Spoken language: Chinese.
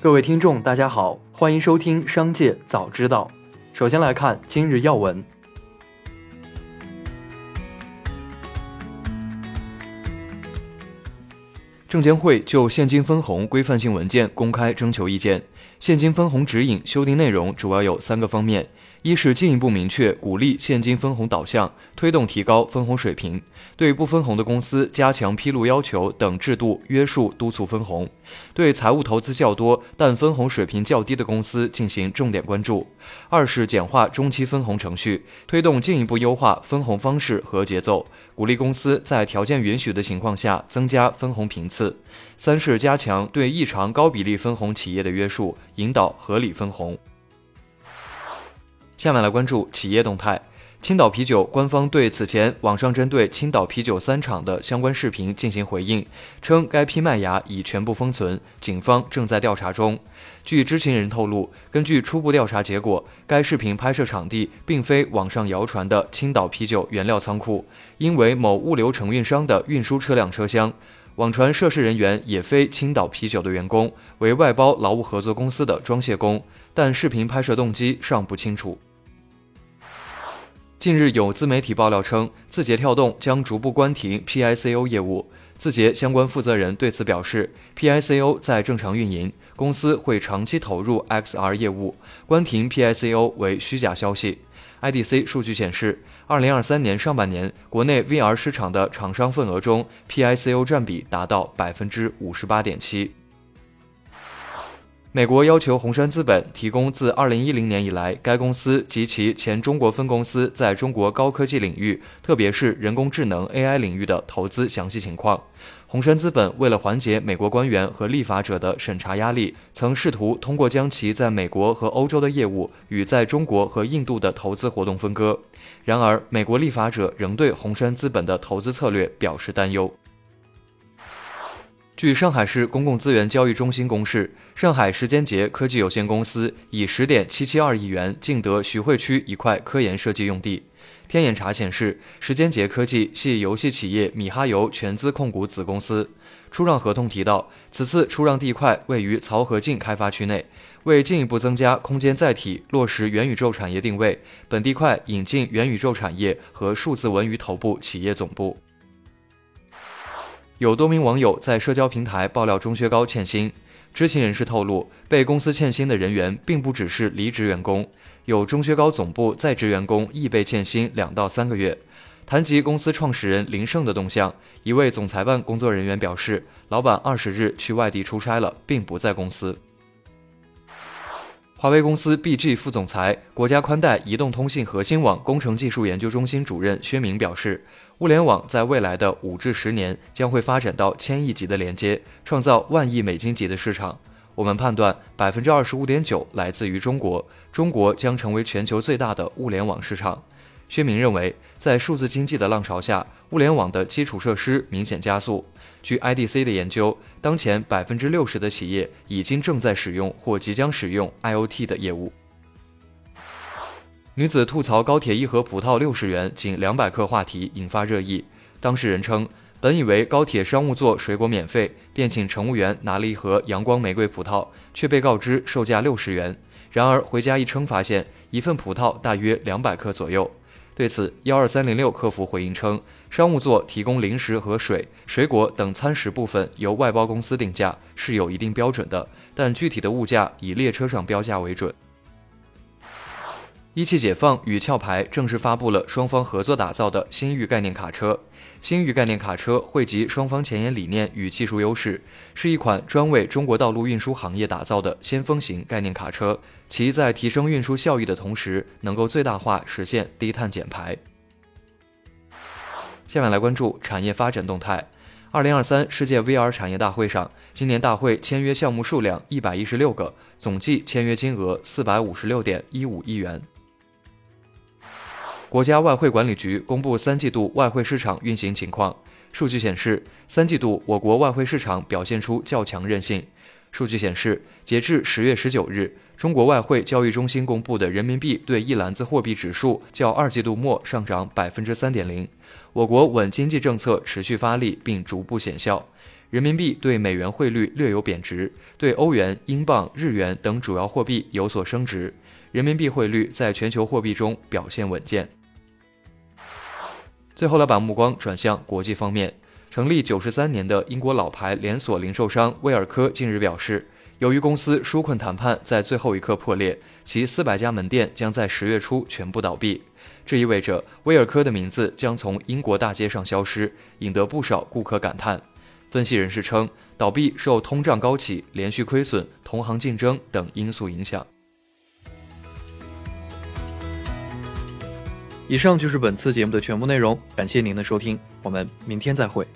各位听众，大家好，欢迎收听《商界早知道》。首先来看今日要闻。证监会就现金分红规范性文件公开征求意见。现金分红指引修订内容主要有三个方面：一是进一步明确鼓励现金分红导向，推动提高分红水平；对不分红的公司加强披露要求等制度约束，督促分红；对财务投资较多但分红水平较低的公司进行重点关注。二是简化中期分红程序，推动进一步优化分红方式和节奏，鼓励公司在条件允许的情况下增加分红频次。三是加强对异常高比例分红企业的约束。引导合理分红。下面来关注企业动态。青岛啤酒官方对此前网上针对青岛啤酒三厂的相关视频进行回应，称该批麦芽已全部封存，警方正在调查中。据知情人透露，根据初步调查结果，该视频拍摄场地并非网上谣传的青岛啤酒原料仓库，因为某物流承运商的运输车辆车厢。网传涉事人员也非青岛啤酒的员工，为外包劳务合作公司的装卸工，但视频拍摄动机尚不清楚。近日有自媒体爆料称，字节跳动将逐步关停 PICO 业务。字节相关负责人对此表示，PICO 在正常运营，公司会长期投入 XR 业务，关停 PICO 为虚假消息。IDC 数据显示，二零二三年上半年，国内 VR 市场的厂商份额中，PICO 占比达到百分之五十八点七。美国要求红杉资本提供自二零一零年以来该公司及其前中国分公司在中国高科技领域，特别是人工智能 AI 领域的投资详细情况。红杉资本为了缓解美国官员和立法者的审查压力，曾试图通过将其在美国和欧洲的业务与在中国和印度的投资活动分割。然而，美国立法者仍对红杉资本的投资策略表示担忧。据上海市公共资源交易中心公示，上海时间节科技有限公司以十点七七二亿元竞得徐汇区一块科研设计用地。天眼查显示，时间节科技系游戏企业米哈游全资控股子公司。出让合同提到，此次出让地块位于漕河泾开发区内，为进一步增加空间载体，落实元宇宙产业定位，本地块引进元宇宙产业和数字文娱头部企业总部。有多名网友在社交平台爆料钟薛高欠薪。知情人士透露，被公司欠薪的人员并不只是离职员工，有钟薛高总部在职员工亦被欠薪两到三个月。谈及公司创始人林胜的动向，一位总裁办工作人员表示，老板二十日去外地出差了，并不在公司。华为公司 BG 副总裁、国家宽带移动通信核心网工程技术研究中心主任薛明表示，物联网在未来的五至十年将会发展到千亿级的连接，创造万亿美金级的市场。我们判断，百分之二十五点九来自于中国，中国将成为全球最大的物联网市场。薛明认为，在数字经济的浪潮下，物联网的基础设施明显加速。据 IDC 的研究，当前百分之六十的企业已经正在使用或即将使用 IoT 的业务。女子吐槽高铁一盒葡萄六十元，仅两百克话题引发热议。当事人称，本以为高铁商务座水果免费，便请乘务员拿了一盒阳光玫瑰葡萄，却被告知售价六十元。然而回家一称，发现一份葡萄大约两百克左右。对此，幺二三零六客服回应称，商务座提供零食和水、水果等餐食部分由外包公司定价，是有一定标准的，但具体的物价以列车上标价为准。一汽解放与壳牌正式发布了双方合作打造的新域概念卡车。新域概念卡车汇集双方前沿理念与技术优势，是一款专为中国道路运输行业打造的先锋型概念卡车。其在提升运输效益的同时，能够最大化实现低碳减排。下面来关注产业发展动态。二零二三世界 VR 产业大会上，今年大会签约项目数量一百一十六个，总计签约金额四百五十六点一五亿元。国家外汇管理局公布三季度外汇市场运行情况。数据显示，三季度我国外汇市场表现出较强韧性。数据显示，截至十月十九日，中国外汇交易中心公布的人民币对一篮子货币指数较二季度末上涨百分之三点零。我国稳经济政策持续发力并逐步显效，人民币对美元汇率略有贬值，对欧元、英镑、日元等主要货币有所升值。人民币汇率在全球货币中表现稳健。最后来把目光转向国际方面，成立九十三年的英国老牌连锁零售商威尔科近日表示。由于公司纾困谈判在最后一刻破裂，其四百家门店将在十月初全部倒闭。这意味着威尔科的名字将从英国大街上消失，引得不少顾客感叹。分析人士称，倒闭受通胀高企、连续亏损、同行竞争等因素影响。以上就是本次节目的全部内容，感谢您的收听，我们明天再会。